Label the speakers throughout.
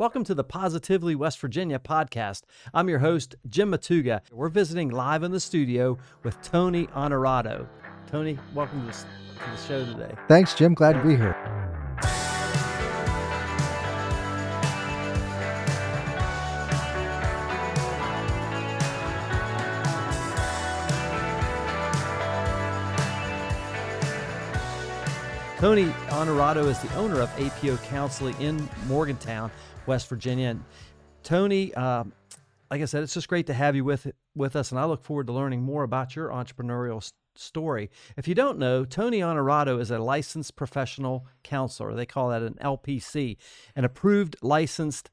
Speaker 1: Welcome to the Positively West Virginia podcast. I'm your host, Jim Matuga. We're visiting live in the studio with Tony Onorato. Tony, welcome to the, show today.
Speaker 2: Thanks, Jim. Glad to be here.
Speaker 1: Tony Onorato is the owner of APO Counseling in Morgantown, West Virginia. And Tony, um, like I said, it's just great to have you with with us, and I look forward to learning more about your entrepreneurial s- story. If you don't know, Tony Onorato is a licensed professional counselor. They call that an LPC, an approved licensed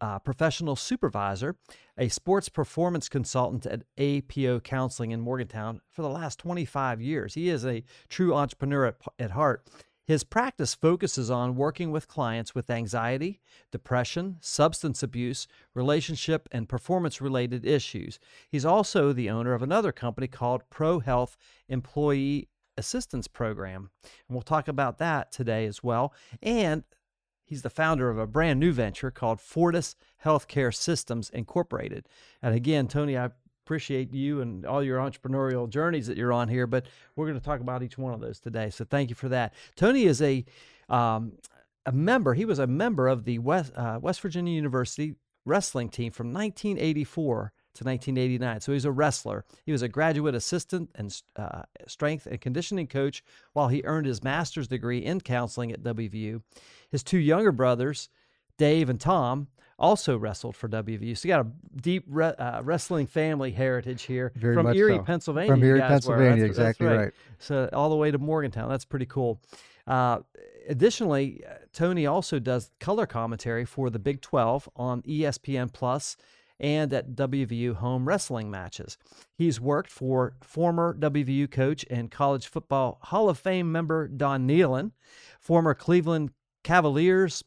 Speaker 1: uh, professional supervisor, a sports performance consultant at APO Counseling in Morgantown for the last 25 years. He is a true entrepreneur at, at heart. His practice focuses on working with clients with anxiety, depression, substance abuse, relationship, and performance related issues. He's also the owner of another company called Pro Health Employee Assistance Program. And we'll talk about that today as well. And He's the founder of a brand new venture called Fortis Healthcare Systems Incorporated. And again, Tony, I appreciate you and all your entrepreneurial journeys that you're on here, but we're going to talk about each one of those today. So thank you for that. Tony is a um, a member. He was a member of the West uh, West Virginia University wrestling team from 1984 to 1989. So he's a wrestler. He was a graduate assistant and uh, strength and conditioning coach while he earned his master's degree in counseling at WVU. His two younger brothers, Dave and Tom, also wrestled for WVU. So you got a deep re- uh, wrestling family heritage here
Speaker 2: Very
Speaker 1: from Erie,
Speaker 2: so.
Speaker 1: Pennsylvania.
Speaker 2: From Erie. Pennsylvania,
Speaker 1: That's- that's
Speaker 2: exactly right.
Speaker 1: So all the way to Morgantown. That's pretty cool. Uh, additionally, uh, Tony also does color commentary for the Big 12 on ESPN Plus and at WVU home wrestling matches. He's worked for former WVU coach and college football Hall of Fame member Don Nehlen, former Cleveland Cavaliers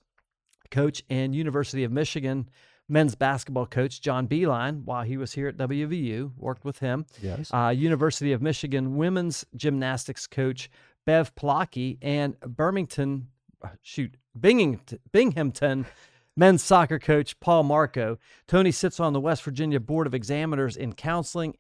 Speaker 1: coach and University of Michigan men's basketball coach John Beilein while he was here at WVU, worked with him.
Speaker 2: Yes.
Speaker 1: Uh, University of Michigan women's gymnastics coach Bev Plocki and Birmingham, uh, shoot, Binghamton, Binghamton men's soccer coach Paul Marco. Tony sits on the West Virginia Board of Examiners in Counseling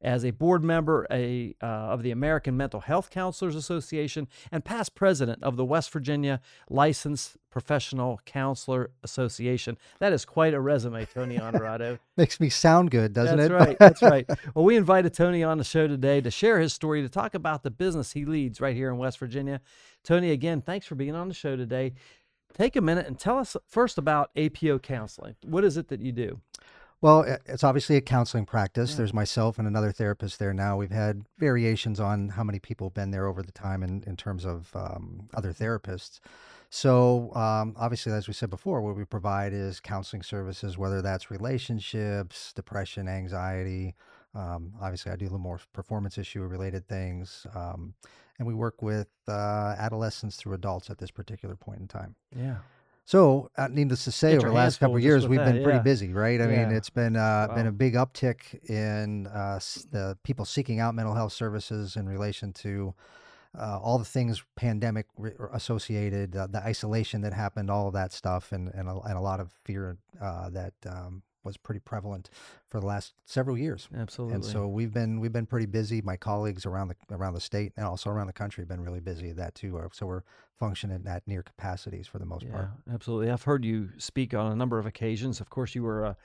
Speaker 1: as a board member a, uh, of the American Mental Health Counselors Association and past president of the West Virginia Licensed Professional Counselor Association. That is quite a resume, Tony Onorato.
Speaker 2: Makes me sound good, doesn't
Speaker 1: That's
Speaker 2: it?
Speaker 1: That's right. That's right. Well, we invited Tony on the show today to share his story, to talk about the business he leads right here in West Virginia. Tony, again, thanks for being on the show today. Take a minute and tell us first about APO counseling. What is it that you do?
Speaker 2: Well, it's obviously a counseling practice. There's myself and another therapist there now. We've had variations on how many people have been there over the time in, in terms of um, other therapists. So, um, obviously, as we said before, what we provide is counseling services, whether that's relationships, depression, anxiety. Um, obviously, I do a little more performance issue related things. Um, and we work with uh, adolescents through adults at this particular point in time.
Speaker 1: Yeah.
Speaker 2: So, uh, needless to say,
Speaker 1: Get
Speaker 2: over the last couple of years, we've
Speaker 1: that,
Speaker 2: been pretty
Speaker 1: yeah.
Speaker 2: busy, right? I mean, it's been uh, been a big uptick in uh, s- the people seeking out mental health services in relation to uh, all the things pandemic re- associated, uh, the isolation that happened, all of that stuff, and and a, and a lot of fear uh, that um, was pretty prevalent for the last several years.
Speaker 1: Absolutely.
Speaker 2: And so we've been we've been pretty busy. My colleagues around the around the state and also around the country have been really busy at that too. Uh, So we're functioning at near capacities for the most
Speaker 1: yeah,
Speaker 2: part.
Speaker 1: absolutely. I've heard you speak on a number of occasions. Of course, you were a,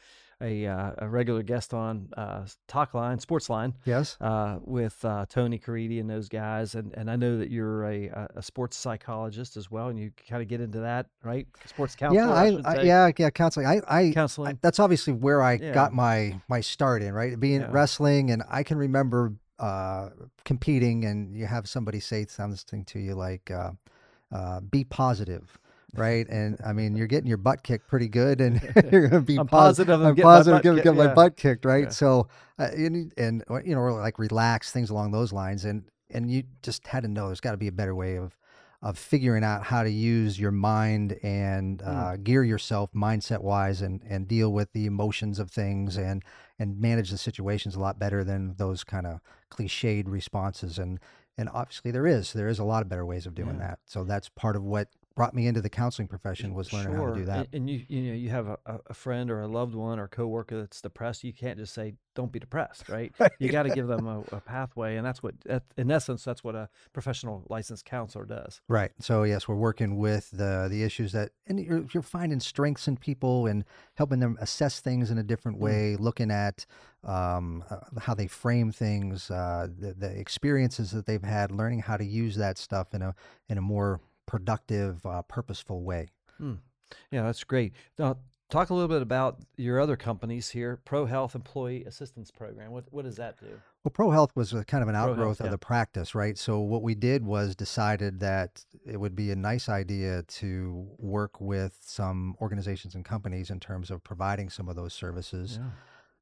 Speaker 1: a, uh, a regular guest on uh, Talk Line, Sports Line.
Speaker 2: Yes.
Speaker 1: uh, with uh, Tony Caridi and those guys, and, and I know that you're a, a- sports psychologist as well, and you kind of get into that, right? Sports counseling.
Speaker 2: yeah,
Speaker 1: I,
Speaker 2: I, I, yeah, yeah, counseling. I, I, I
Speaker 1: counseling.
Speaker 2: that's obviously where I
Speaker 1: Yeah.
Speaker 2: got my my start in, right? Being
Speaker 1: Yeah.
Speaker 2: wrestling, and I can remember uh, competing, and you have somebody say something to you like, uh, uh, "Be positive." Right, and I mean, you're getting your butt kicked pretty good, and you're gonna be
Speaker 1: I'm positive I'm
Speaker 2: I'm positive, get my
Speaker 1: yeah.
Speaker 2: butt kicked, right?
Speaker 1: Yeah.
Speaker 2: So, uh, and, and uh, you know, like relax things along those lines, and and you just had to know there's got to be a better way of of figuring out how to use your mind and
Speaker 1: Mm.
Speaker 2: uh, gear yourself mindset wise and and deal with the emotions of things and and manage the situations a lot better than those kind of cliched responses and and obviously there is there is a lot of better ways of doing
Speaker 1: Yeah.
Speaker 2: that so that's part of what brought me into the counseling profession was learning how to do that.
Speaker 1: And, and you you know you have a, a friend or a loved one or coworker that's depressed. You can't just say don't be depressed, right? right. You got to give them a, a, pathway, and that's what in essence that's what a professional licensed counselor does.
Speaker 2: Right. So yes, we're working with the the issues that and you're, you're finding strengths in people and helping them assess things in a different mm. way, mm. looking at um, uh, how they frame things, uh, the, the experiences that they've had, learning how to use that stuff in a in a more productive, uh, purposeful way.
Speaker 1: Hmm. Yeah, that's great. Now, talk a little bit about your other companies here. Pro Health Employee Assistance Program. What what does that do?
Speaker 2: Well, Pro Health was a, kind of an outgrowth Health, yeah. of the practice, right? So what we did was decided that it would be a nice idea to work with some organizations and companies in terms of providing some of those services. Yeah.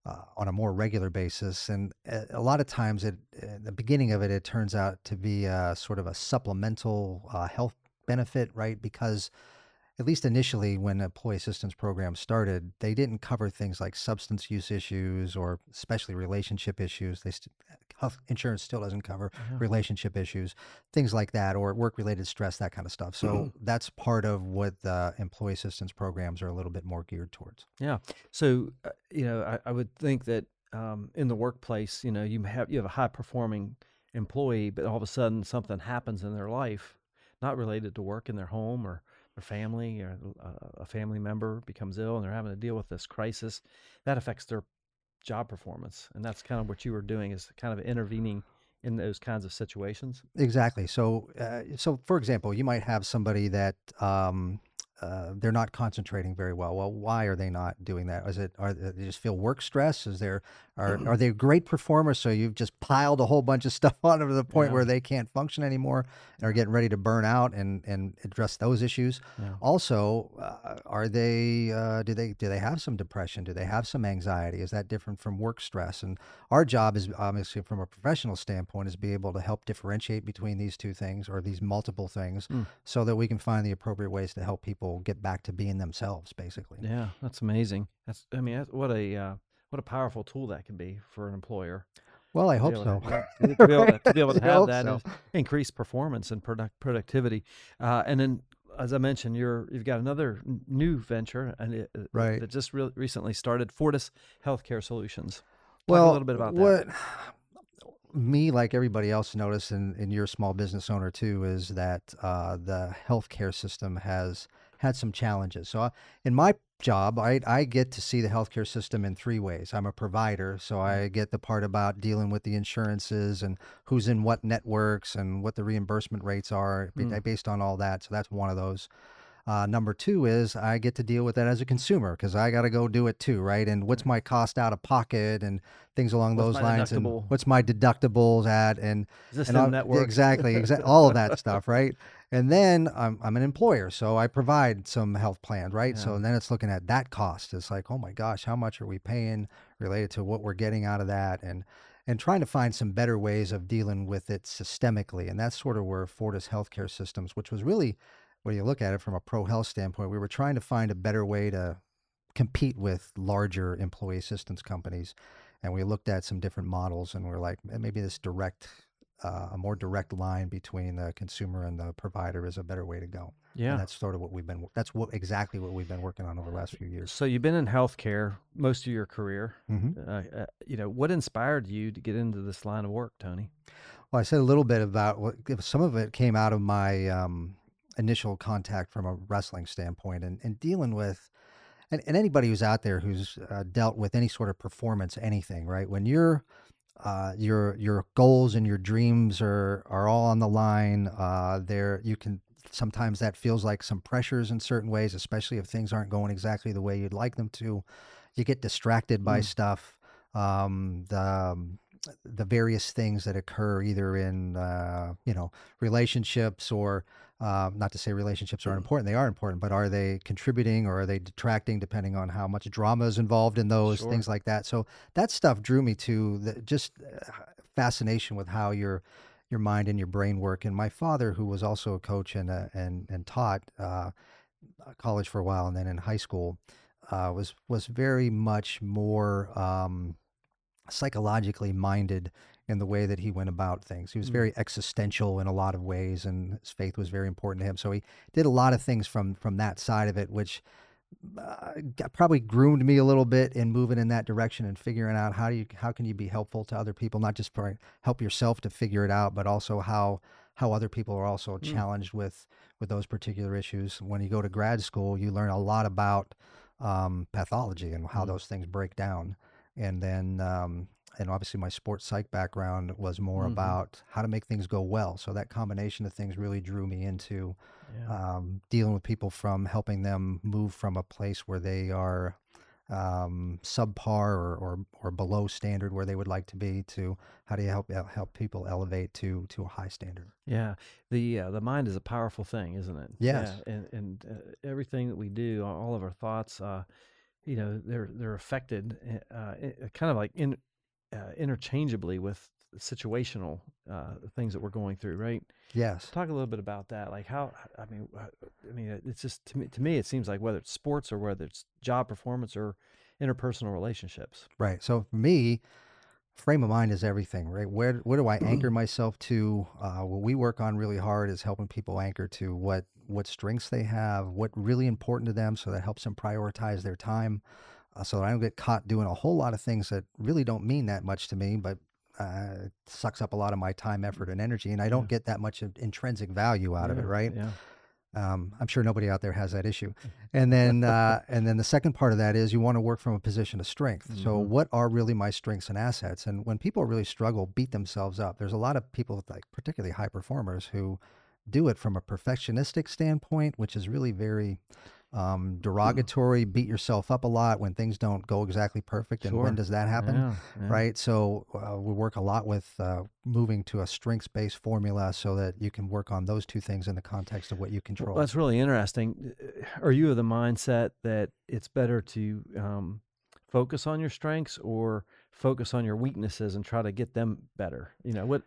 Speaker 2: Uh, on a more regular basis. And uh, a, lot of times, at the beginning of it, it turns out to be a, sort of a supplemental uh, health benefit, right? Because at least initially when employee assistance programs started, they didn't cover things like substance use issues or especially relationship issues. They st- health insurance still doesn't cover yeah. relationship issues, things like that, or work related stress, that kind of stuff. So mm-hmm. that's part of what the employee assistance programs are a little bit more geared towards.
Speaker 1: Yeah. So uh, you know, I, I, would think that um, in the workplace, you know, you have you have a high performing employee, but all of a sudden something happens in their life not related to work in their home or their family or uh, a family member becomes ill and they're having to deal with this crisis, that affects their job performance. And that's kind of what you were doing is kind of intervening in those kinds of situations.
Speaker 2: Exactly. So, uh, so for example, you might have somebody that um, uh, they're not concentrating very well. Well, why are they not doing that? Is it are they just feel work stress? Is there are are they great performers? So you've just piled a whole bunch of stuff on them to the point yeah. where they can't function anymore and are getting ready to burn out and and address those issues. Yeah. Also, uh, are they uh, do they do they have some depression? Do they have some anxiety? Is that different from work stress? And our job is obviously from a professional standpoint is be able to help differentiate between these two things or these multiple things, mm. so that we can find the appropriate ways to help people get back to being themselves. Basically.
Speaker 1: Yeah, that's amazing. That's I mean, what a uh, what a powerful tool that can be for an employer.
Speaker 2: Well, I hope so.
Speaker 1: To, to, be able to, to, be able to have that so. increase performance and product productivity, uh, and then as I mentioned, you're you've got another new venture and it, right. that just re- recently started, Fortis Healthcare Solutions. Talk
Speaker 2: well,
Speaker 1: a little bit about
Speaker 2: what, that. Me, like everybody else, notice, and, and you're a small business owner too, is that uh, the healthcare system has had some challenges. So, uh, in my job, I, I get to see the healthcare system in three ways. I'm a provider, so I mm-hmm. get the part about dealing with the insurances and who's in what networks and what the reimbursement rates are mm. based on all that. So, that's one of those. Uh, number two is I get to deal with that as a consumer because I got to go do it too, right? And what's my cost out of pocket and things along what's those lines, and what's my deductibles at, and
Speaker 1: and network,
Speaker 2: exactly, exactly, all of that stuff, right? And then I'm I'm an employer, so I provide some health plans, right? Yeah. So then it's looking at that cost. It's like, oh my gosh, how much are we paying related to what we're getting out of that, and and trying to find some better ways of dealing with it systemically. And that's sort of where Fortis Healthcare Systems, which was really when you look at it from a pro health standpoint, we were trying to find a better way to compete with larger employee assistance companies. And we looked at some different models and we are like, maybe this direct, uh, a more direct line between the consumer and the provider is a better way to go. Yeah. And that's sort of what we've been, that's what exactly what we've been working on over the last few years.
Speaker 1: So you've been in healthcare most of your career. Mm-hmm. Uh, uh, you know, what inspired you to get into this line of work, Tony?
Speaker 2: Well, I said a little bit about what some of it came out of my, um, initial contact from a wrestling standpoint and, and dealing with and, and anybody who's out there who's uh, dealt with any sort of performance anything right when you're uh, your your goals and your dreams are are all on the line uh, there you can sometimes that feels like some pressures in certain ways especially if things aren't going exactly the way you'd like them to you get distracted by mm. stuff um, the um, the various things that occur either in uh, you know relationships or uh, not to say relationships aren't important; they are important, but are they contributing or are they detracting, depending on how much drama is involved in those sure. things like that. So that stuff drew me to the, just uh, fascination with how your your mind and your brain work. And my father, who was also a coach and uh, and and taught uh, college for a while, and then in high school, uh, was was very much more. Um, psychologically minded in the way that he went about things. He was
Speaker 1: Mm.
Speaker 2: very existential in a lot of ways, and his faith was very important to him. So he did a lot of things from from that side of it, which uh, probably groomed me a little bit in moving in that direction and figuring out how do you how can you be helpful to other people, not just for help yourself to figure it out, but also how how other people are also
Speaker 1: Mm.
Speaker 2: challenged with with those particular issues. When you go to grad school, you learn a lot about um, pathology and how
Speaker 1: Mm.
Speaker 2: those things break down, and then um, and obviously my sports psych background was more
Speaker 1: Mhm.
Speaker 2: about how to make things go well. So that combination of things really drew me into
Speaker 1: Yeah.
Speaker 2: um, dealing with people from helping them move from a place where they are um, subpar or, or or below standard where they would like to be to how do you help help people elevate to to a high standard.
Speaker 1: Yeah, the uh, the mind is a powerful thing, isn't it?
Speaker 2: Yes.
Speaker 1: Yeah, and and uh, everything that we do, all of our thoughts, uh, you know, they're they're affected, uh, kind of like in uh, interchangeably with situational uh, things that we're going through, right?
Speaker 2: Yes.
Speaker 1: Talk a little bit about that. Like how, I mean, uh, I mean, it's just to me, to me, it seems like whether it's sports or whether it's job performance or interpersonal relationships.
Speaker 2: Right. So for me, frame of mind is everything, right? Where where do I anchor myself to? Uh, what we work on really hard is helping people anchor to what what strengths they have, what really important to them, so that helps them prioritize their time, so I don't get caught doing a whole lot of things that really don't mean that much to me, but uh, it sucks up a lot of my time, effort, and energy, and I don't get that much of intrinsic value out of it, right?
Speaker 1: Yeah.
Speaker 2: Um, I'm sure nobody out there has that issue. And then, uh, and then the second part of that is you want to work from a position of strength. So,
Speaker 1: Mhm.
Speaker 2: what are really my strengths and assets? And when people really struggle, beat themselves up, there's a lot of people, like particularly high performers, who do it from a perfectionistic standpoint, which is really very um, derogatory. Beat yourself up a lot when things don't go exactly perfect. And when does that happen?
Speaker 1: Yeah, yeah.
Speaker 2: right? So uh, we work a lot with uh, moving to a strengths-based formula so that you can work on those two things in the context of what you control.
Speaker 1: Well, that's really interesting. Are you of the mindset that it's better to um, focus on your strengths or focus on your weaknesses and try to get them better? You know, what?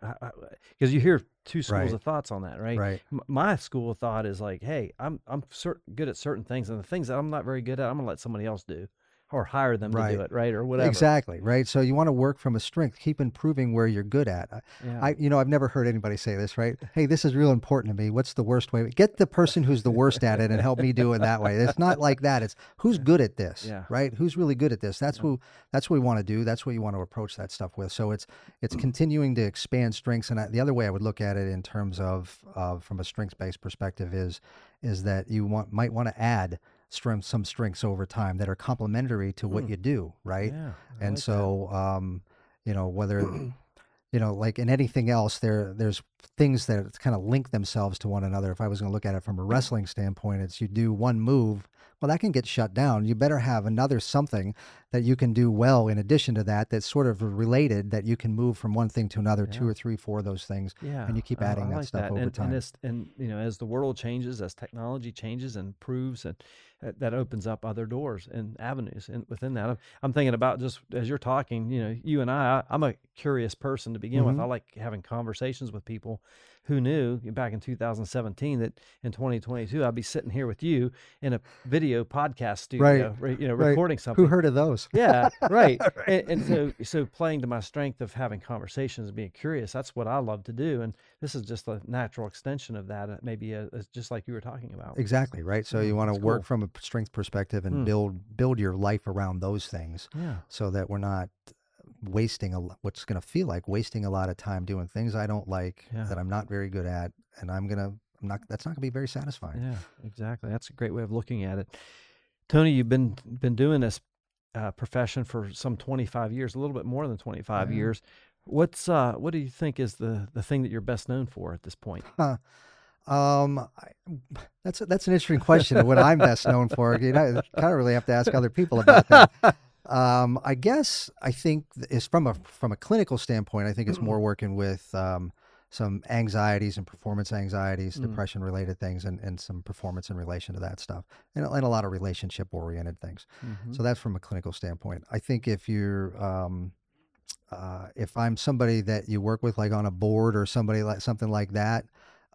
Speaker 1: Because you hear two schools
Speaker 2: Right.
Speaker 1: of thoughts on that, right?
Speaker 2: right.
Speaker 1: M- My school of thought is like, hey, I'm I'm cer- good at certain things, and the things that I'm not very good at, I'm gonna let somebody else do, or hire them to do it, right, or whatever.
Speaker 2: Exactly, right? So you want to work from a strength, keep improving where you're good at. I,
Speaker 1: Yeah.
Speaker 2: I you know, I've never heard anybody say this, right? Hey, this is real important to me. What's the worst way? Get the person who's the worst at it and help me do it that way. It's not like that. It's who's good at this,
Speaker 1: Yeah.
Speaker 2: right? Who's really good at this? That's who that's what we want to do. That's what you want to approach that stuff with. So it's it's continuing to expand strengths and I, the other way I would look at it in terms of of from a strengths-based perspective is is that you want might want to add strength some strengths over time that are complementary to what
Speaker 1: Mm.
Speaker 2: you do, right?
Speaker 1: yeah.
Speaker 2: And
Speaker 1: like
Speaker 2: so um you know whether you know like in anything else there there's things that kind of link themselves to one another if i was going to look at it from a wrestling standpoint it's you do one move well that can get shut down you better have another something that you can do well in addition to that that's sort of related that you can move from one thing to another two or three four of those things
Speaker 1: Yeah,
Speaker 2: and you keep
Speaker 1: I- I
Speaker 2: adding that
Speaker 1: like
Speaker 2: stuff over
Speaker 1: and,
Speaker 2: time.
Speaker 1: And, and you know, as the world changes, as technology changes and improves, and that opens up other doors and avenues. And within that, I'm, I'm thinking about just as you're talking. You know, you and I, I'm a curious person to begin with.
Speaker 2: Mhm.
Speaker 1: I like having conversations with people. Who knew back in 2017 that in 2022 I'd be sitting here with you in a video podcast studio, re- you know,
Speaker 2: right.
Speaker 1: recording something.
Speaker 2: who heard of those
Speaker 1: Yeah, right. And, and so, so playing to my strength of having conversations and being curious, that's what I love to do. And this is just a natural extension of that, uh, maybe uh it's just like you were talking about.
Speaker 2: exactly right so you want to work
Speaker 1: cool.
Speaker 2: from a strength perspective and
Speaker 1: Mm.
Speaker 2: build build your life around those things
Speaker 1: Yeah,
Speaker 2: so that we're not wasting a what's going to feel like wasting a lot of time doing things I don't like
Speaker 1: Yeah.
Speaker 2: that I'm not very good at and I'm going to I'm not that's not going to be very satisfying.
Speaker 1: yeah, exactly. That's a great way of looking at it. Tony, you've been been doing this uh, profession for some 25 years, a little bit more than 25
Speaker 2: Yeah.
Speaker 1: years. What's uh, what do you think is the the thing that you're best known for at this point?
Speaker 2: Um I, that's a, that's an interesting question what I'm best known for. You know, I kind of really have to ask other people about that. Um, I guess I think is from a from a clinical standpoint, I think it's more working with um, some anxieties and performance anxieties,
Speaker 1: Mm.
Speaker 2: depression related things, and, and some performance in relation to that stuff, and, and a lot of relationship oriented things.
Speaker 1: Mhm.
Speaker 2: So that's from a clinical standpoint. I think if you're um, uh, if I'm somebody that you work with, like on a board or somebody like something like that,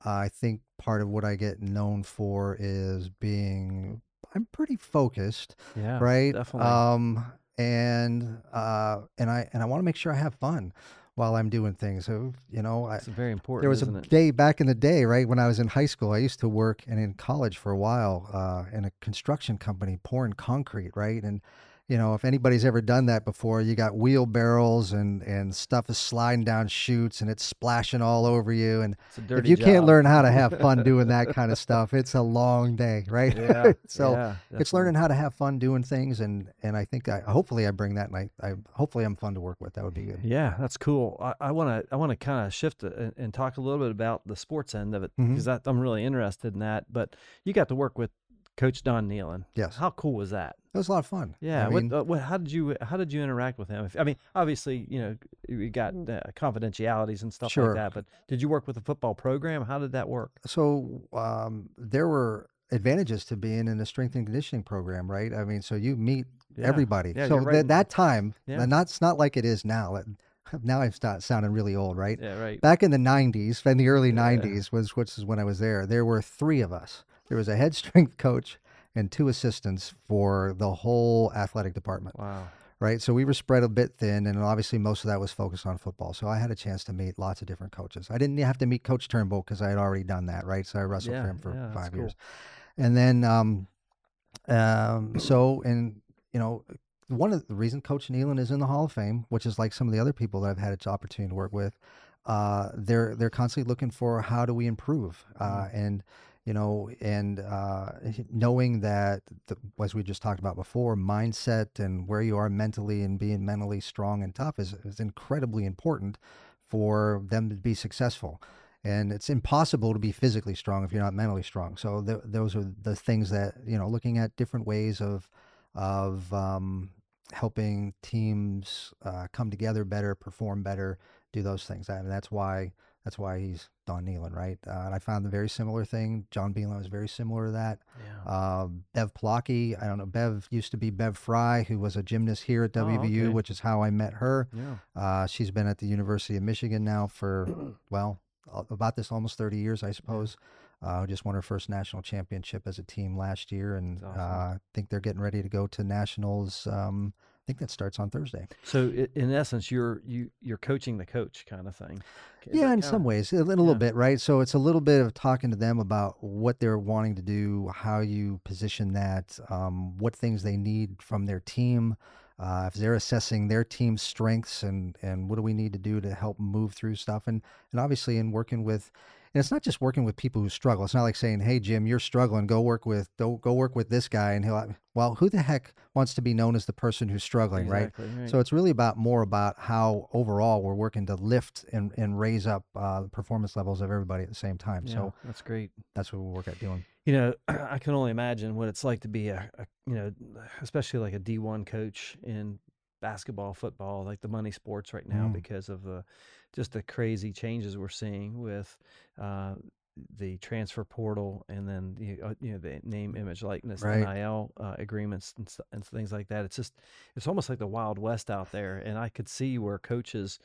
Speaker 2: uh, I think part of what I get known for is being I'm pretty focused,
Speaker 1: yeah,
Speaker 2: right?
Speaker 1: Definitely.
Speaker 2: Um, and uh, and I and I want to make sure I have fun while I'm doing things. So you know, I,
Speaker 1: It's very important.
Speaker 2: there was a
Speaker 1: it?
Speaker 2: day back in the day, right when I was in high school. I used to work and in college for a while uh, in a construction company pouring concrete, right? And you know, if anybody's ever done that before, you got wheelbarrows and and stuff is sliding down chutes and it's splashing all over you. And if you can't learn how to have fun doing that kind of stuff, it's a long day, right?
Speaker 1: yeah,
Speaker 2: so
Speaker 1: yeah,
Speaker 2: it's learning how to have fun doing things, and and I think I hopefully I bring that, and I, I hopefully I'm fun to work with. That would be good.
Speaker 1: Yeah, that's cool. I want to I want to kind of shift and, and talk a little bit about the sports end of it
Speaker 2: mm-hmm.
Speaker 1: because I'm really interested in that. But you got to work with Coach Don Nehlen.
Speaker 2: Yes,
Speaker 1: How cool was that?
Speaker 2: That was a lot of fun.
Speaker 1: Yeah.
Speaker 2: I mean,
Speaker 1: what, uh, what, how did you how did you interact with him? If, I mean, obviously, you know, we got uh, confidentialities and stuff.
Speaker 2: Sure.
Speaker 1: like that. But did you work with the football program? How did that work?
Speaker 2: so um, there were advantages to being in a strength and conditioning program, right? I mean, so you meet
Speaker 1: Yeah.
Speaker 2: everybody.
Speaker 1: Yeah,
Speaker 2: so
Speaker 1: right
Speaker 2: that that time,
Speaker 1: Yeah.
Speaker 2: and not it's not like it is now. Like, Now I'm start sounding really old, right?
Speaker 1: Yeah, right.
Speaker 2: Back in the 90s, in the early
Speaker 1: Yeah.
Speaker 2: 90s was which is when I was there. There were three of us. There was a head strength coach and two assistants for the whole athletic department.
Speaker 1: Wow.
Speaker 2: right? So we were spread a bit thin, and obviously most of that was focused on football. So I had a chance to meet lots of different coaches. I didn't have to meet Coach Turnbull because I had already done that, right? So I wrestled
Speaker 1: Yeah,
Speaker 2: for him for
Speaker 1: yeah,
Speaker 2: five
Speaker 1: cool.
Speaker 2: years, and then um, um, so and you know. One of the reason Coach Nehlen is in the Hall of Fame, which is like some of the other people that I've had an opportunity to work with, uh, they're they're constantly looking for how do we improve, uh, and you know, and uh, knowing that, the, as we just talked about before, mindset and where you are mentally and being mentally strong and tough is, is incredibly important for them to be successful. And it's impossible to be physically strong if you're not mentally strong. So th- those are the things that you know, looking at different ways of of um, helping teams uh, come together better, perform better, do those things. I mean, that's why that's why he's Don Nehlen, right? Uh, and I found the very similar thing. John Beilein was very similar to that.
Speaker 1: Yeah.
Speaker 2: Uh, Bev Plocki, I don't know. Bev used to be Bev Fry, who was a gymnast here at
Speaker 1: Oh,
Speaker 2: WVU,
Speaker 1: okay.
Speaker 2: which is how I met her.
Speaker 1: yeah.
Speaker 2: Uh, she's been at the University of Michigan now for, well, about this almost 30 years, I suppose. Uh, just won her first national championship as a team last year, and
Speaker 1: awesome.
Speaker 2: uh, I think they're getting ready to go to nationals. Um, I think that starts on Thursday.
Speaker 1: So in essence, you're you you're coaching the coach kind of thing. Is
Speaker 2: yeah, in some ways, a little
Speaker 1: yeah.
Speaker 2: bit, right? So it's a little bit of talking to them about what they're wanting to do, how you position that, um, what things they need from their team. Uh, if they're assessing their team's strengths and and what do we need to do to help move through stuff, and and obviously in working with, and it's not just working with people who struggle. It's not like saying, "Hey Jim, you're struggling. Go work with go go work with this guy," and he'll. Well, who the heck wants to be known as the person who's struggling, right?
Speaker 1: Exactly, right.
Speaker 2: So it's really about more about how overall we're working to lift and, and raise up uh, the performance levels of everybody at the same time.
Speaker 1: yeah,
Speaker 2: So
Speaker 1: that's great.
Speaker 2: that's what we work at doing.
Speaker 1: You know, I can only imagine what it's like to be a, a you know, especially like a D1 coach in basketball, football, like the money sports right now
Speaker 2: Mm.
Speaker 1: because of the just the crazy changes we're seeing with uh, the transfer portal and then the uh, you know the name, image, likeness,
Speaker 2: Right.
Speaker 1: NIL uh, agreements and, st- and things like that. It's just it's almost like the wild west out there, and I could see where coaches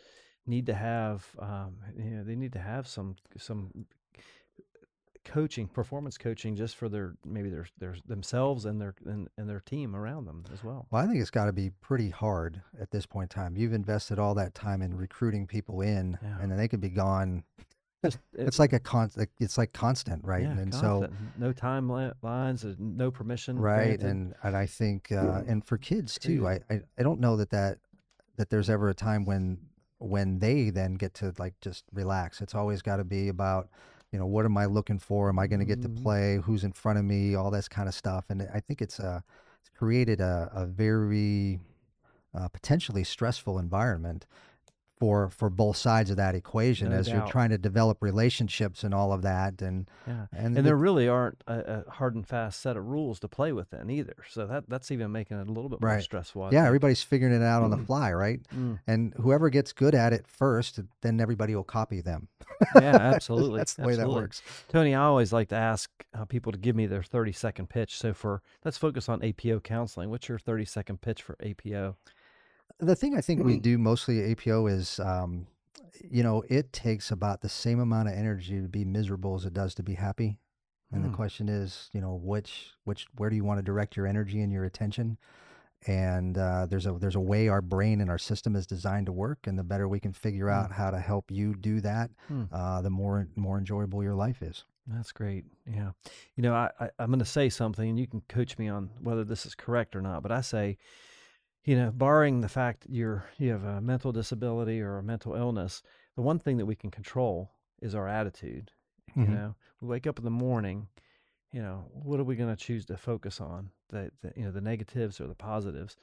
Speaker 1: need to have um, you know they need to have some some coaching performance coaching just for their maybe their their themselves and their and, and their team around them as well
Speaker 2: Well, I think it's got to be pretty hard at this point in time. You've invested all that time in recruiting people in,
Speaker 1: Yeah.
Speaker 2: and then they could be gone.
Speaker 1: just
Speaker 2: It's like a con. It's like constant, right?
Speaker 1: yeah,
Speaker 2: and so
Speaker 1: no timelines no permission
Speaker 2: right and and i think uh, and for kids too I, I i don't know that that that there's ever a time when when they then get to like just relax it's always got to be about you know what am i looking for? Am i going to get to
Speaker 1: Mhm.
Speaker 2: play? Who's in front of me? All this kind of stuff and i think it's uh it's created a, a very uh, potentially stressful environment for for both sides of that equation
Speaker 1: No
Speaker 2: as you're trying to develop relationships and all of that and
Speaker 1: yeah
Speaker 2: and,
Speaker 1: and there really aren't a, a hard and fast set of rules to play with within either so that that's even making it a little bit more stressful I
Speaker 2: yeah
Speaker 1: think.
Speaker 2: everybody's figuring it out on the fly right
Speaker 1: Mm.
Speaker 2: and whoever gets good at it first, then everybody will copy them.
Speaker 1: yeah absolutely
Speaker 2: That's the way that works.
Speaker 1: Tony, I always like to ask uh, people to give me their 30 second pitch. So for let's focus on APO counseling. What's your 30 second pitch for APO?
Speaker 2: The thing I think
Speaker 1: Mm.
Speaker 2: we do mostly at APO is, um, you know, it takes about the same amount of energy to be miserable as it does to be happy. And
Speaker 1: Hmm.
Speaker 2: the question is, you know, which, which, where do you want to direct your energy and your attention? and uh, there's a there's a way our brain and our system is designed to work, and the better we can figure
Speaker 1: Hmm.
Speaker 2: out how to help you do that,
Speaker 1: Hmm.
Speaker 2: uh, the more more enjoyable your life is.
Speaker 1: That's great. Yeah. You know, I, I, I'm going to say something and you can coach me on whether this is correct or not. But I say, you know, barring the fact that you're, you have a mental disability or a mental illness, the one thing that we can control is our attitude. You
Speaker 2: Mhm.
Speaker 1: know, we wake up in the morning, you know, what are we going to choose to focus on? The, the, you know, the negatives or the positives?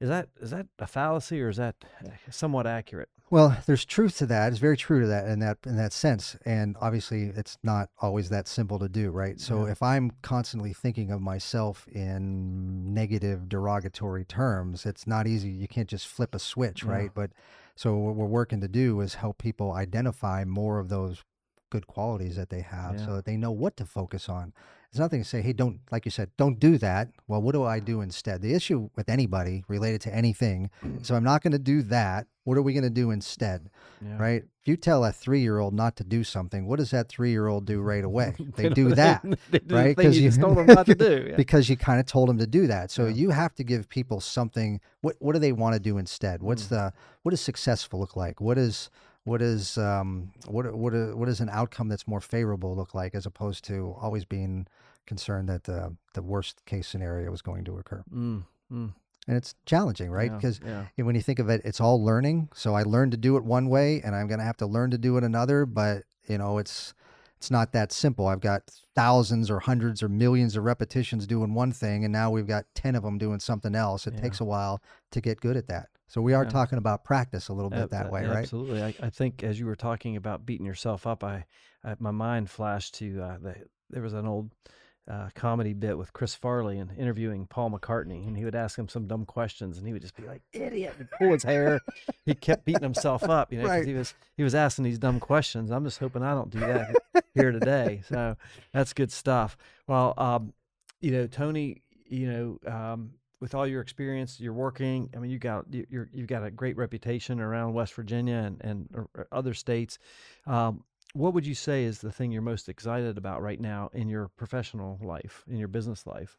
Speaker 1: Is that is that a fallacy or is that uh, somewhat accurate?
Speaker 2: Well, there's truth to that. It's very true to that in that in that sense. And obviously, it's not always that simple to do, right? So
Speaker 1: Yeah.
Speaker 2: if I'm constantly thinking of myself in negative, derogatory terms, it's not easy. You can't just flip a switch,
Speaker 1: Yeah.
Speaker 2: right? But so what we're working to do is help people identify more of those good qualities that they have,
Speaker 1: Yeah.
Speaker 2: so that they know what to focus on. It's nothing to say, hey, don't like you said, don't do that. Well, what do I do instead? The issue with anybody related to anything, so I'm not going to do that. What are we going to do instead?
Speaker 1: Yeah.
Speaker 2: right? If you tell a three year old not to do something, what does that three year old do right away? They
Speaker 1: don't-
Speaker 2: do that
Speaker 1: they do the
Speaker 2: right?
Speaker 1: thing
Speaker 2: 'Cause
Speaker 1: you told them not to do. Yeah.
Speaker 2: because you kind of told them to do that. So
Speaker 1: Yeah.
Speaker 2: you have to give people something. What What do they want to do instead? What's
Speaker 1: Mm.
Speaker 2: the What does successful look like? What is what is um what what what does an outcome that's more favorable look like as opposed to always being concerned that the the worst case scenario was going to occur
Speaker 1: Mm, mm,
Speaker 2: and it's challenging right
Speaker 1: yeah,
Speaker 2: because
Speaker 1: yeah.
Speaker 2: and when you think of it, it's all learning. So I learned to do it one way, and I'm going to have to learn to do it another. But you know, it's it's not that simple. I've got thousands or hundreds or millions of repetitions doing one thing, and now we've got ten of them doing something else. It
Speaker 1: Yeah.
Speaker 2: takes a while to get good at that. So we are
Speaker 1: Yeah.
Speaker 2: talking about practice a little bit
Speaker 1: Ab-
Speaker 2: that
Speaker 1: uh,
Speaker 2: way, right?
Speaker 1: Absolutely. I, I think as you were talking about beating yourself up, I, I my mind flashed to uh, the, there was an old uh, comedy bit with Chris Farley and interviewing Paul McCartney, and he would ask him some dumb questions, and he would just be like, "Idiot!" and pull his hair. he kept beating himself up, you know,
Speaker 2: Right.
Speaker 1: he was he was asking these dumb questions. I'm just hoping I don't do that here today. So that's good stuff. Well, um, you know, Tony, you know, um, with all your experience, you're working. I mean, you got you- you're you've got a great reputation around West Virginia and and or other states. Um, what would you say is the thing you're most excited about right now in your professional life, in your business life?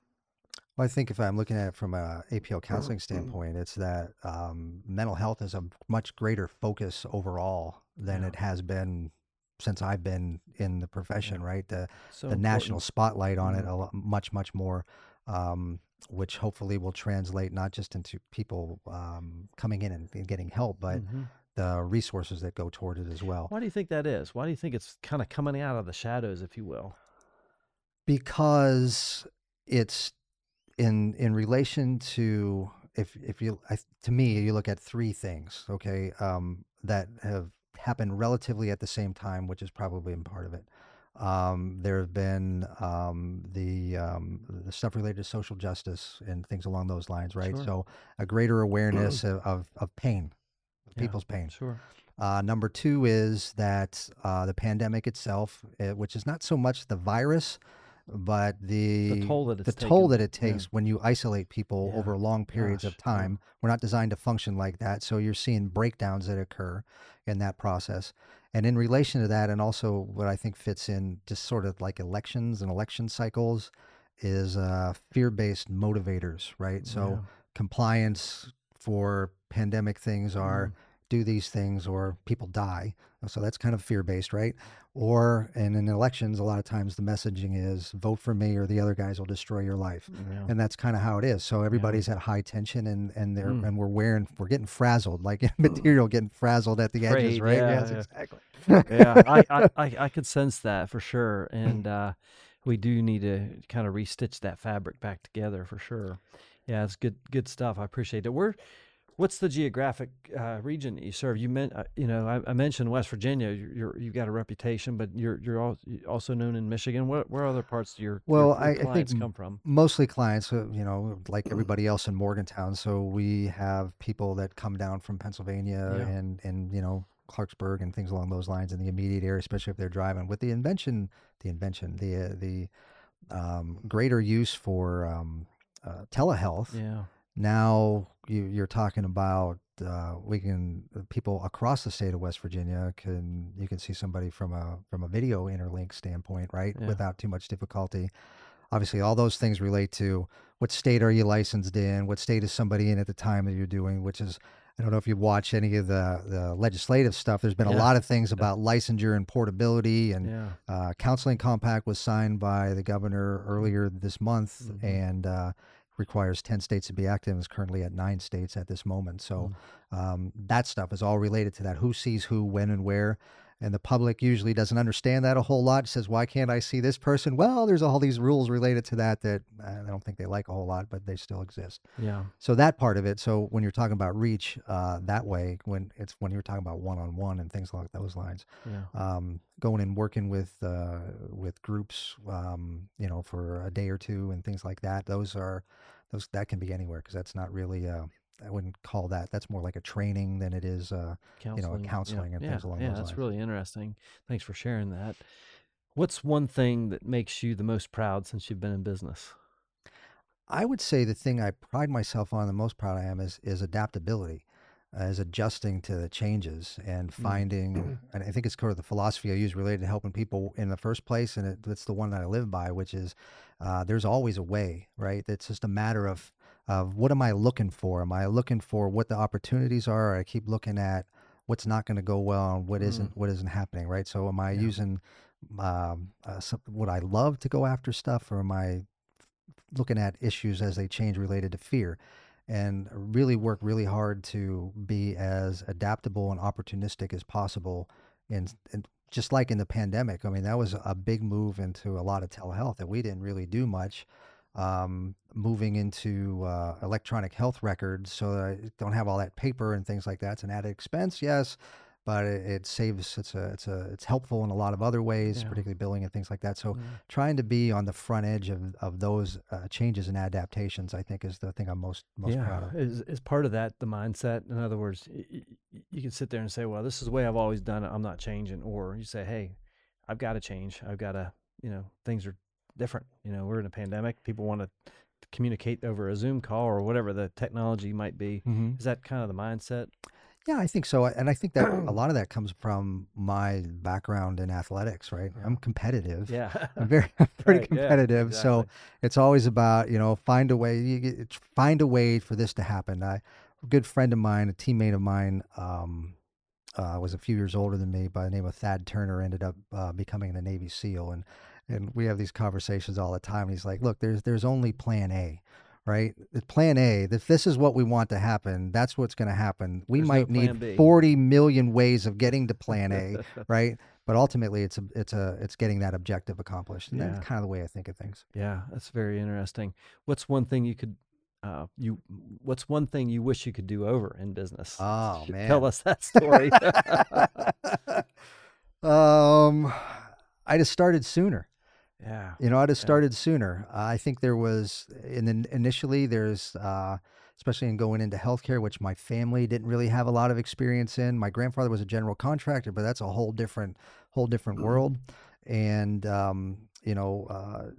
Speaker 2: Well, I think if I'm looking at it from a APO counseling standpoint, it's that um, mental health is a much greater focus overall than
Speaker 1: Yeah.
Speaker 2: it has been since I've been in the profession, right? The
Speaker 1: So
Speaker 2: the national spotlight on it
Speaker 1: Mhm.
Speaker 2: a lot, much much more um, which hopefully will translate not just into people um, coming in and, and getting help but
Speaker 1: Mhm.
Speaker 2: The resources that go toward it as well
Speaker 1: Why do you think that is? Why do you think it's kind of coming out of the shadows, if you will?
Speaker 2: because it's in in relation to if if you I, to me you look at three things okay um, that have happened relatively at the same time which is probably in part of it um, there have been um, the um, the stuff related to social justice and things along those lines right
Speaker 1: Sure.
Speaker 2: so a greater awareness of, of, of pain
Speaker 1: Yeah,
Speaker 2: people's pain
Speaker 1: Sure.
Speaker 2: uh, number two is that uh, the pandemic itself, uh, which is not so much the virus, but the
Speaker 1: toll that
Speaker 2: the toll that it
Speaker 1: yeah.
Speaker 2: takes when you isolate people
Speaker 1: Yeah,
Speaker 2: over long periods
Speaker 1: gosh,
Speaker 2: of
Speaker 1: yeah.
Speaker 2: time. We're not designed to function like that, so you're seeing breakdowns that occur in that process. And in relation to that, and also what I think fits in just sort of like elections and election cycles, is uh, fear-based motivators, right? So
Speaker 1: Yeah.
Speaker 2: compliance for pandemic things are
Speaker 1: Mm.
Speaker 2: Do these things or people die. So that's kind of fear based, right? Or, and in elections, a lot of times the messaging is vote for me or the other guys will destroy your life.
Speaker 1: Yeah.
Speaker 2: And that's kind of how it is. So everybody's at high tension and, and they're,
Speaker 1: Mm.
Speaker 2: and we're wearing, we're getting frazzled, like material getting frazzled at the edges,
Speaker 1: Frayed,
Speaker 2: right?
Speaker 1: yeah,
Speaker 2: yes,
Speaker 1: yeah.
Speaker 2: exactly.
Speaker 1: yeah, I, I, I, I could sense that for sure, and uh, we do need to kind of restitch that fabric back together for sure. Yeah, it's good, good stuff. I appreciate it. Where, what's the geographic uh, region that you serve? You meant, uh, you know, I, I mentioned West Virginia. You're, you're you've got a reputation, but you're you're al- also known in Michigan. Where where other parts of your your-
Speaker 2: Well,
Speaker 1: your
Speaker 2: I- I think
Speaker 1: clients come from?
Speaker 2: mostly clients, uh, you know, like everybody else in Morgantown. So we have people that come down from Pennsylvania
Speaker 1: Yeah.
Speaker 2: and and you know Clarksburg and things along those lines in the immediate area, especially if they're driving. With the invention, the invention, the uh, the um, greater use for um, uh, telehealth.
Speaker 1: Yeah,
Speaker 2: Now you, you're talking about uh, we can uh, people across the state of West Virginia can you can see somebody from a from a video interlink standpoint, right,
Speaker 1: Yeah.
Speaker 2: without too much difficulty. obviously, all those things relate to what state are you licensed in, what state is somebody in at the time that you're doing, which is I don't know if you've watched any of the, the legislative stuff. There's been a lot of things about licensure and portability, and
Speaker 1: Yeah.
Speaker 2: uh, counseling compact was signed by the governor earlier this month,
Speaker 1: Mhm.
Speaker 2: and uh, requires 10 states to be active. Is currently at nine states at this moment. So um, that stuff is all related to that. Who sees who, when, and where. And the public usually doesn't understand that a whole lot. Says, "Why can't I see this person?" Well, there's all these rules related to that that uh, I don't think they like a whole lot, but they still exist.
Speaker 1: Yeah.
Speaker 2: So that part of it. So when you're talking about reach uh, that way, when it's when you're talking about one-on-one and things like those lines,
Speaker 1: Yeah.
Speaker 2: um, going and working with uh, with groups, um, you know, for a day or two and things like that. Those are those that can be anywhere because that's not really. Uh, I wouldn't call that. That's more like a training than it is. Uh,
Speaker 1: Counseling. yeah,
Speaker 2: counseling and
Speaker 1: yeah,
Speaker 2: things along
Speaker 1: yeah,
Speaker 2: those
Speaker 1: that's really interesting. Thanks for sharing that. What's one thing that makes you the most proud since you've been in business?
Speaker 2: I would say the thing I pride myself on, the most proud I am, is is adaptability, uh, is adjusting to the changes and finding. and I think it's kind of the philosophy I use related to helping people in the first place, and it, it's the one that I live by, which is uh, there's always a way, right? It's just a matter of of what am I looking for? Am I looking for what the opportunities are? Or I keep looking at what's not going to go well and what
Speaker 1: Mm.
Speaker 2: not what isn't happening, right? So am I
Speaker 1: Yeah.
Speaker 2: using um, uh, some, would I love to go after stuff, or am I looking at issues as they change related to fear and really work really hard to be as adaptable and opportunistic as possible and, and just like in the pandemic i mean that was a big move into a lot of telehealth that we didn't really do much um, moving into uh, electronic health records so that i don't have all that paper and things like that it's an added expense yes but it, it saves it's a it's a it's helpful in a lot of other ways
Speaker 1: Yeah.
Speaker 2: particularly billing and things like that so
Speaker 1: Yeah.
Speaker 2: trying to be on the front edge of, of those uh, changes and adaptations, I think, is the thing I'm most most proud of.
Speaker 1: Is, is part of that the mindset? In other words, y- y- you can sit there and say, well, this is the way I've always done it. I'm not changing. Or you say, hey, I've got to change. I've got to, you know, things are different. You know, we're in a pandemic. People want to communicate over a Zoom call or whatever the technology might be.
Speaker 2: Mm-hmm.
Speaker 1: Is that kind of the mindset?
Speaker 2: Yeah, I think so, and I think that a lot of that comes from my background in athletics. Right,
Speaker 1: Yeah.
Speaker 2: I'm competitive.
Speaker 1: Yeah.
Speaker 2: I'm very I'm pretty
Speaker 1: Right, yeah,
Speaker 2: competitive. So it's always about you know find a way you get, find a way for this to happen. I, a good friend of mine, a teammate of mine, um, uh, was a few years older than me by the name of Thad Turner. Ended up uh, becoming a Navy SEAL, and and we have these conversations all the time. He's like, "Look, there's there's only Plan A." Right, plan A. If this is what we want to happen, that's what's going to happen. We
Speaker 1: There's no
Speaker 2: might
Speaker 1: B.
Speaker 2: need forty million ways of getting to Plan A, right? But ultimately, it's a it's a it's getting that objective accomplished, and
Speaker 1: Yeah.
Speaker 2: that's kind of the way I think of things.
Speaker 1: Yeah, that's very interesting. What's one thing you could, uh, you, what's one thing you wish you could do over in business?
Speaker 2: Oh man,
Speaker 1: Tell us that story.
Speaker 2: um, I'd have started sooner.
Speaker 1: Yeah.
Speaker 2: You know, I'd have
Speaker 1: Yeah.
Speaker 2: started sooner. I think there was, in the, initially, there's, uh, especially in going into healthcare, which my family didn't really have a lot of experience in. My grandfather was a general contractor, but that's a whole different, whole different world. And um, you know, uh,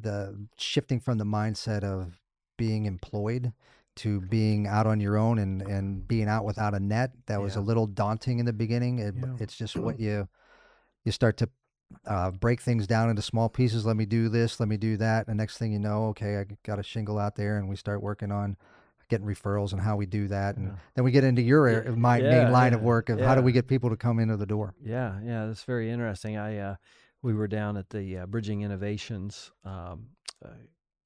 Speaker 2: the shifting from the mindset of being employed to being out on your own and and being out without a net, that was a little daunting in the beginning. It,
Speaker 1: Yeah.
Speaker 2: It's just what you you start to uh, break things down into small pieces. Let me do this. Let me do that. And next thing you know, okay, I got a shingle out there, and we start working on getting referrals and how we do that. And
Speaker 1: Yeah.
Speaker 2: then we get into your
Speaker 1: Yeah,
Speaker 2: my
Speaker 1: yeah,
Speaker 2: main line of work of how do we get people to come into the door.
Speaker 1: Yeah, yeah, that's very interesting. I uh, we were down at the uh, Bridging Innovations um, uh,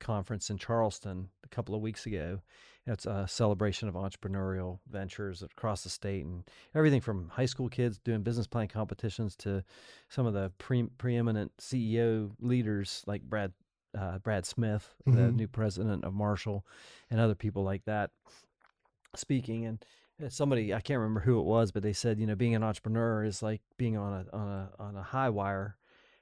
Speaker 1: conference in Charleston a couple of weeks ago. It's a celebration of entrepreneurial ventures across the state, and everything from high school kids doing business plan competitions to some of the pre- preeminent CEO leaders like Brad uh, Brad Smith, the
Speaker 2: Mhm.
Speaker 1: new president of Marshall, and other people like that speaking and uh, somebody I can't remember who it was, but they said you know being an entrepreneur is like being on a on a on a high wire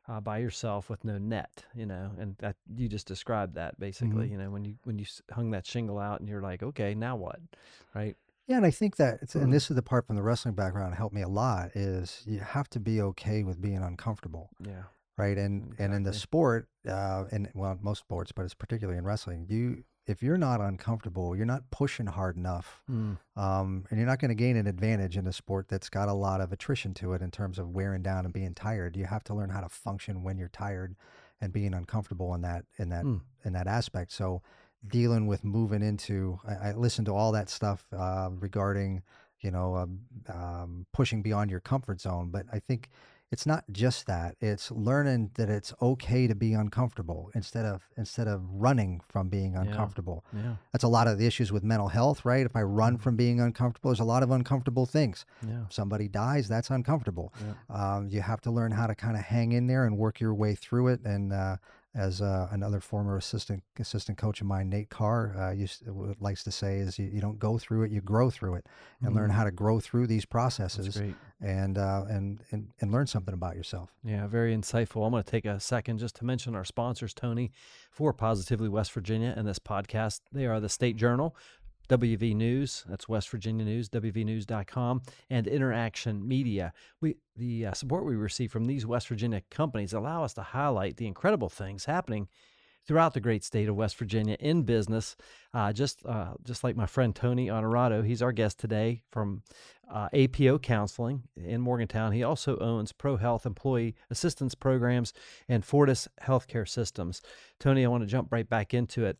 Speaker 1: uh, by yourself with no net, you know, and that you just described that basically,
Speaker 2: Mhm.
Speaker 1: you know, when you when you hung that shingle out and you're like, okay, now what, right?
Speaker 2: Yeah, and I think that, it's, and this is the part from the wrestling background that helped me a lot is you have to be okay with being uncomfortable,
Speaker 1: Yeah,
Speaker 2: right? And and in the sport, uh, and well, most sports, but it's particularly in wrestling, you if you're not uncomfortable, you're not pushing hard enough,
Speaker 1: Mm,
Speaker 2: um, and you're not going to gain an advantage in a sport that's got a lot of attrition to it in terms of wearing down and being tired. You have to learn how to function when you're tired, and being uncomfortable in that in that
Speaker 1: Mm.
Speaker 2: in that aspect. So dealing with moving into I, I listened to all that stuff uh, regarding you know um, um, pushing beyond your comfort zone, but I think it's not just that it's learning that it's okay to be uncomfortable instead of instead of running from being uncomfortable
Speaker 1: Yeah. yeah.
Speaker 2: that's a lot of the issues with mental health right if i run from being uncomfortable there's a lot of uncomfortable things
Speaker 1: Yeah.
Speaker 2: somebody dies that's uncomfortable
Speaker 1: Yeah.
Speaker 2: um, you have to learn how to kind of hang in there and work your way through it and uh, as uh, another former assistant assistant coach of mine nate carr uh, used to, likes to say is you, you don't go through it you grow through it and learn
Speaker 1: Mhm.
Speaker 2: how to grow through these processes and, uh, and and and learn something about yourself
Speaker 1: Yeah, very insightful. I'm going to take a second just to mention our sponsors, Tony, for Positively West Virginia and this podcast. They are the State Journal, WV News, that's West Virginia News, WVNews.com, and Interaction Media. We the uh, support we receive from these West Virginia companies allow us to highlight the incredible things happening throughout the great state of West Virginia in business. Uh, just uh, just like my friend Tony Onorato, he's our guest today from uh, APO Counseling in Morgantown. He also owns Pro Health Employee Assistance Programs and Fortis Healthcare Systems. Tony, I want to jump right back into it.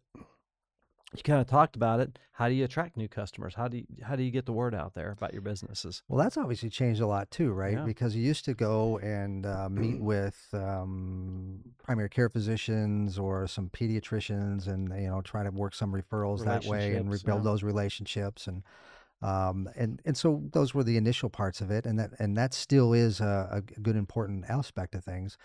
Speaker 1: You kind of talked about it. How do you attract new customers? How do you how do you get the word out there about your businesses?
Speaker 2: Well, that's obviously changed a lot too, right?
Speaker 1: Yeah.
Speaker 2: Because you used to go and uh, meet with um, primary care physicians or some pediatricians, and you know try to work some referrals that way and rebuild
Speaker 1: yeah.
Speaker 2: those relationships, and um, and and so those were the initial parts of it, and that and that still is a good important aspect of things.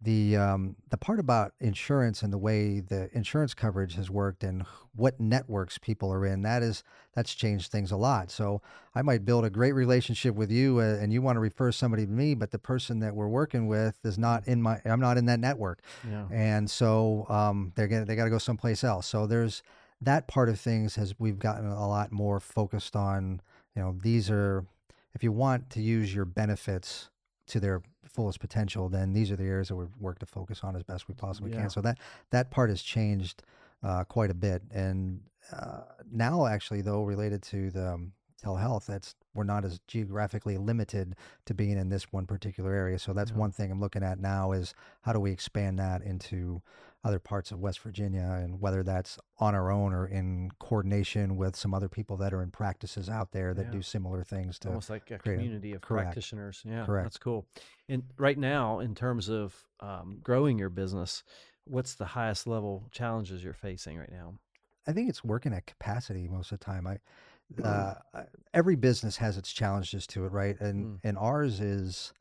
Speaker 2: The um, the part about insurance and the way the insurance coverage has worked and what networks people are in that is that's changed things a lot. So I might build a great relationship with you, uh, and you want to refer somebody to me, but the person that we're working with is not in my. I'm not in that network,
Speaker 1: Yeah.
Speaker 2: and so um, they're gonna they got to go someplace else. So there's that part of things has we've gotten a lot more focused on. You know, these are if you want to use your benefits to their fullest potential, then these are the areas that we work to focus on as best we possibly
Speaker 1: Yeah.
Speaker 2: can. So that that part has changed uh, quite a bit, and uh, now actually though related to the um, telehealth, that's we're not as geographically limited to being in this one particular area. So that's
Speaker 1: Yeah.
Speaker 2: one thing I'm looking at now is how do we expand that into other parts of West Virginia, and whether that's on our own or in coordination with some other people that are in practices out there that
Speaker 1: Yeah.
Speaker 2: do similar things to
Speaker 1: almost like a
Speaker 2: create a-
Speaker 1: community of
Speaker 2: correct.
Speaker 1: practitioners. Yeah,
Speaker 2: Correct.
Speaker 1: that's cool. And right now, in terms of um, growing your business, what's the highest level challenges you're facing right now?
Speaker 2: I think it's working at capacity most of the time. I. uh, every business has its challenges to it, right? And
Speaker 1: Mm.
Speaker 2: and ours is,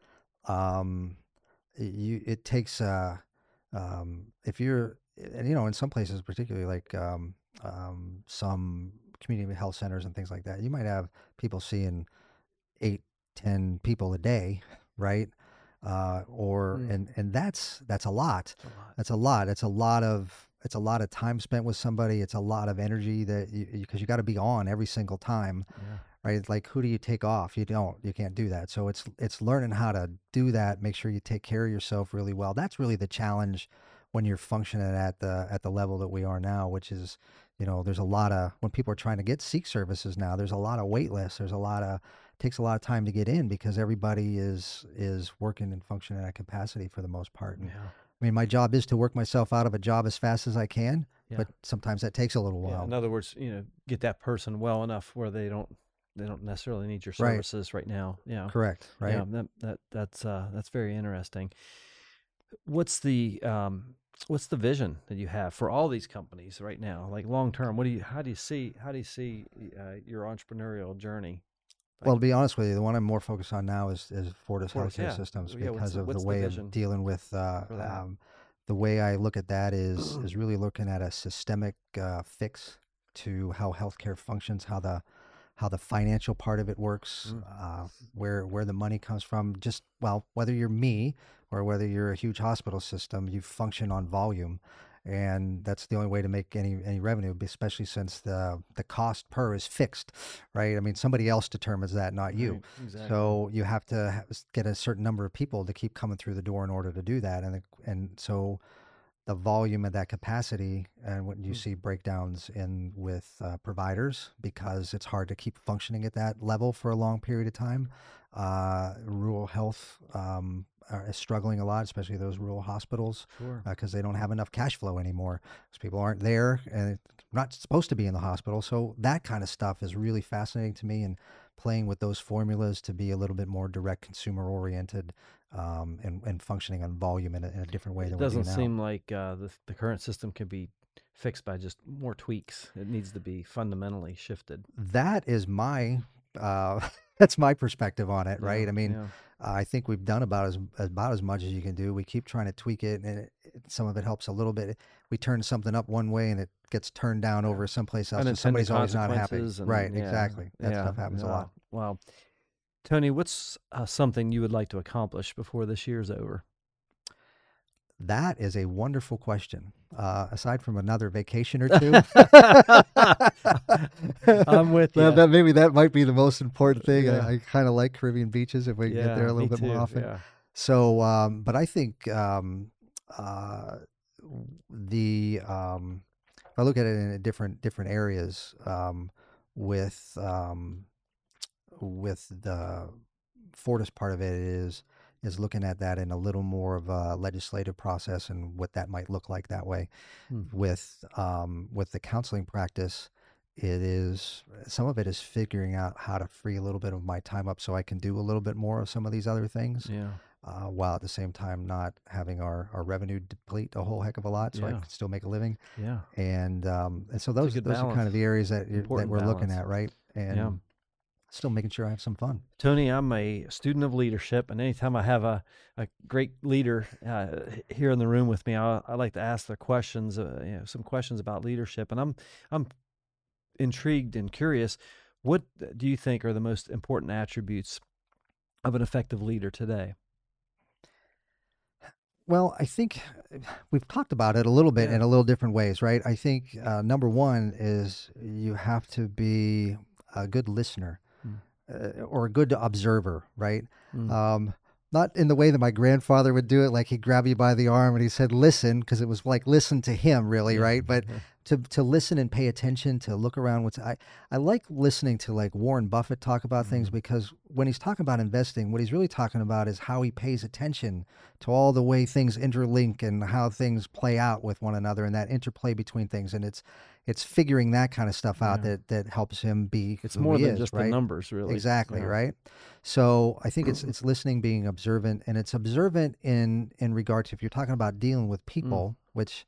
Speaker 2: um, you it takes uh, um, if you're and you know in some places particularly like um, um, some community health centers and things like that, you might have people seeing eight, ten people a day, right? Uh, or
Speaker 1: Mm.
Speaker 2: and and that's that's a lot.
Speaker 1: It's a lot.
Speaker 2: That's a lot. It's a lot of it's a lot of time spent with somebody. It's a lot of energy that you because you, got to be on every single time,
Speaker 1: Yeah.
Speaker 2: right? It's like who do you take off? You don't. You can't do that. So it's it's learning how to do that. Make sure you take care of yourself really well. That's really the challenge when you're functioning at the at the level that we are now, which is you know there's a lot of when people are trying to get seek services now. There's a lot of wait lists. There's a lot of takes a lot of time to get in because everybody is is working and functioning at capacity for the most part. And
Speaker 1: Yeah.
Speaker 2: I mean, my job is to work myself out of a job as fast as I can,
Speaker 1: Yeah.
Speaker 2: but sometimes that takes a little
Speaker 1: Yeah,
Speaker 2: while.
Speaker 1: In other words, you know, get that person well enough where they don't they don't necessarily need your
Speaker 2: Right.
Speaker 1: services right now. Yeah.
Speaker 2: Correct, right?
Speaker 1: Yeah, that, that that's uh, that's very interesting. What's the um, what's the vision that you have for all these companies right now? Like long term, what do you how do you see how do you see uh, your entrepreneurial journey?
Speaker 2: Well, to be honest with you, the one I'm more focused on now is, is Fortis
Speaker 1: Fortis,
Speaker 2: Healthcare
Speaker 1: yeah.
Speaker 2: Systems
Speaker 1: Yeah,
Speaker 2: because
Speaker 1: the-
Speaker 2: of
Speaker 1: what's
Speaker 2: the
Speaker 1: the
Speaker 2: way
Speaker 1: vision
Speaker 2: of dealing with uh, um, the way I look at that is is really looking at a systemic uh, fix to how healthcare functions, how the how the financial part of it works,
Speaker 1: Mm.
Speaker 2: uh, where where the money comes from. Just well, whether you're me or whether you're a huge hospital system, you function on volume, and that's the only way to make any any revenue, especially since the the cost per is fixed, right? I mean, somebody else determines that, not you.
Speaker 1: Right, exactly.
Speaker 2: So you have to get a certain number of people to keep coming through the door in order to do that, and the- and so the volume of that capacity and when you
Speaker 1: Mm.
Speaker 2: see breakdowns in with uh, providers because it's hard to keep functioning at that level for a long period of time. Uh, rural health um, are, is struggling a lot, especially those rural hospitals
Speaker 1: Sure.
Speaker 2: because they don't have enough cash flow anymore because people aren't there and not supposed to be in the hospital. So that kind of stuff is really fascinating to me and playing with those formulas to be a little bit more direct consumer oriented um, and, and functioning on volume in a, in a different way
Speaker 1: It
Speaker 2: than we
Speaker 1: doesn't seem like uh, the the current system can be fixed by just more tweaks. It needs to be fundamentally shifted.
Speaker 2: that is my uh, that's my perspective on it, right? I mean,
Speaker 1: yeah.
Speaker 2: I think we've done about as about as much as you can do. We keep trying to tweak it, and it, it, some of it helps a little bit. We turn something up one way, and it gets turned down over someplace else, and somebody's always not happy.
Speaker 1: and-
Speaker 2: right?
Speaker 1: yeah,
Speaker 2: Exactly. That
Speaker 1: yeah,
Speaker 2: stuff happens a lot.
Speaker 1: yeah. Wow. Tony, what's uh, something you would like to accomplish before this year's over?
Speaker 2: That is a wonderful question. Uh, aside from another vacation or two,
Speaker 1: I'm with
Speaker 2: That-
Speaker 1: ya.
Speaker 2: that- maybe that might be the most important thing.
Speaker 1: Yeah.
Speaker 2: I, I kind of like Caribbean beaches if we can get there a little bit more often.
Speaker 1: Yeah.
Speaker 2: So, um, but I think um, uh, the um, if I look at it in a different different areas um, with um, with the Fortis part of it is is looking at that in a little more of a legislative process and what that might look like that way.
Speaker 1: Hmm.
Speaker 2: With um, with the counseling practice, it is some of it is figuring out how to free a little bit of my time up so I can do a little bit more of some of these other things
Speaker 1: Yeah.
Speaker 2: uh, while at the same time not having our, our revenue deplete a whole heck of a lot, so I can still make a living.
Speaker 1: Yeah.
Speaker 2: And um, and so those those are kind of the areas that that we're looking at, right? And still making sure I have some fun.
Speaker 1: Tony, I'm a student of leadership, and anytime I have a, a great leader uh, here in the room with me, I, I like to ask their questions, uh, you know, some questions about leadership, and I'm I'm intrigued and curious. What do you think are the most important attributes of an effective leader today?
Speaker 2: Well, I think we've talked about it a little bit
Speaker 1: Yeah.
Speaker 2: in a little different ways, right? I think uh, number one is you have to be a good listener. Uh, or a good observer, right?
Speaker 1: Mm.
Speaker 2: Um, not in the way that my grandfather would do it, like he'd grab you by the arm and he said, "Listen," because it was like listen to him, really,
Speaker 1: Yeah.
Speaker 2: right? But to to listen and pay attention, to look around. What's I I like listening to like Warren Buffett talk about things mm-hmm. because when he's talking about investing, what he's really talking about is how he pays attention to all the way things interlink and how things play out with one another and that interplay between things. And it's it's figuring that kind of stuff out
Speaker 1: Yeah.
Speaker 2: that that helps him be.
Speaker 1: it's more than
Speaker 2: is,
Speaker 1: just
Speaker 2: right?
Speaker 1: the numbers, really.
Speaker 2: Exactly,
Speaker 1: Yeah.
Speaker 2: right? So I think it's it's listening, being observant, and it's observant in in regard to if you're talking about dealing with mm. people, which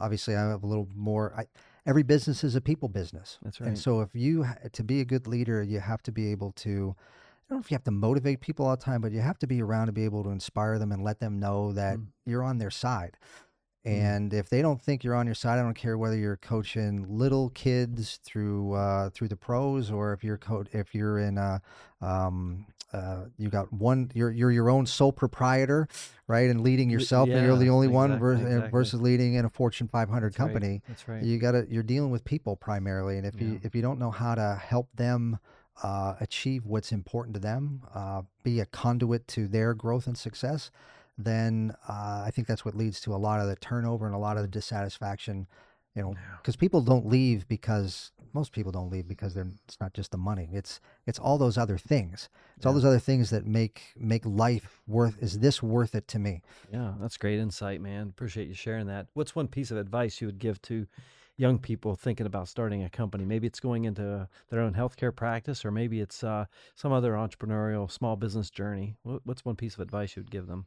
Speaker 2: obviously I have a little more. I, every business is a people business,
Speaker 1: That's right.
Speaker 2: and so if you to be a good leader, you have to be able to. I don't know if you have to motivate people all the time, but you have to be around to be able to inspire them and let them know that
Speaker 1: Mm.
Speaker 2: you're on their side.
Speaker 1: Mm.
Speaker 2: And if they don't think you're on your side, I don't care whether you're coaching little kids through uh, through the pros or if you're co- if you're in a um, uh, you got one you're you're your own sole proprietor, right, and leading yourself, and you're the
Speaker 1: yeah,
Speaker 2: only one
Speaker 1: exact-
Speaker 2: vers- uh,
Speaker 1: exactly.
Speaker 2: versus leading in a Fortune 500
Speaker 1: That's right.
Speaker 2: company.
Speaker 1: That's right.
Speaker 2: You got to you're dealing with people primarily, and if you if you don't know how to help them uh, achieve what's important to them, uh, be a conduit to their growth and success, then uh, I think that's what leads to a lot of the turnover and a lot of the dissatisfaction. You know,
Speaker 1: Yeah.
Speaker 2: because people don't leave because most people don't leave because they're it's not just the money. It's it's all those other things. It's all those other things that make make life worth. Is this worth it to me?
Speaker 1: Yeah, that's great insight, man. Appreciate you sharing that. What's one piece of advice you would give to young people thinking about starting a company? Maybe it's going into their own healthcare practice, or maybe it's uh, some other entrepreneurial small business journey. What's one piece of advice you would give them?